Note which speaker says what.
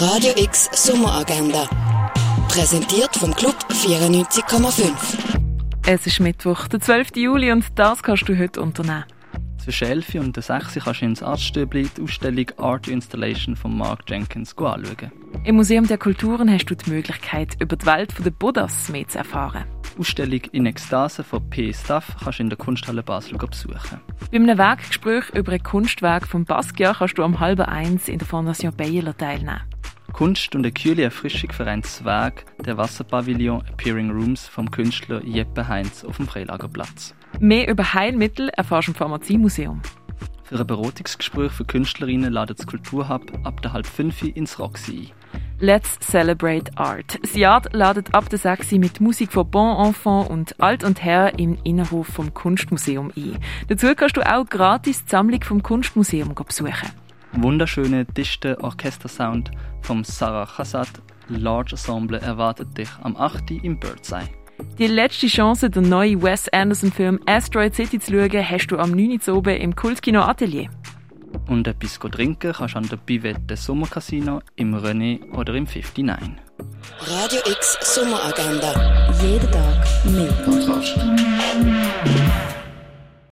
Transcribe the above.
Speaker 1: Radio X Sommeragenda. Präsentiert vom Club 94,5.
Speaker 2: Es ist Mittwoch, der 12. Juli und das kannst du heute unternehmen.
Speaker 3: Zwischen 11 und 6 kannst du ins Arztstübli die Ausstellung Art Installation von Mark Jenkins anschauen.
Speaker 2: Im Museum der Kulturen hast du die Möglichkeit, über die Welt der Buddhas mehr zu erfahren.
Speaker 3: Die Ausstellung In Ekstase von P. Staff kannst du in der Kunsthalle Basel besuchen.
Speaker 2: Bei einem Werkgespräch über ein Kunstwerk von Basquiat kannst du am halben eins in der Fondation Baylor teilnehmen.
Speaker 3: Kunst und eine kühle Erfrischung vereint Zwerg, der Wasserpavillon Appearing Rooms vom Künstler Jeppe Heinz auf dem Freilagerplatz.
Speaker 2: Mehr über Heilmittel erfährst du im Pharmaziemuseum.
Speaker 3: Für ein Beratungsgespräch für Künstlerinnen ladet das Kulturhub ab der halb fünf ins Roxy ein.
Speaker 2: Let's Celebrate Art. Das Jahr ladet ab der 6 mit Musik von Bon Enfant und Alt und Herr im Innenhof vom Kunstmuseum ein. Dazu kannst du auch gratis die Sammlung vom Kunstmuseum besuchen.
Speaker 3: Wunderschöne, dichte Orchestersound vom Sarah Chassat Large Ensemble erwartet dich am 8. im Birdseye.
Speaker 2: Die letzte Chance, den neuen Wes Anderson-Film Asteroid City zu schauen, hast du am 9. oben im Kultkino Atelier.
Speaker 3: Und etwas trinken kannst du an der Bivette Sommercasino, im René oder im 59.
Speaker 1: Radio X Sommeragenda. Jeden Tag mehr. Kontrast.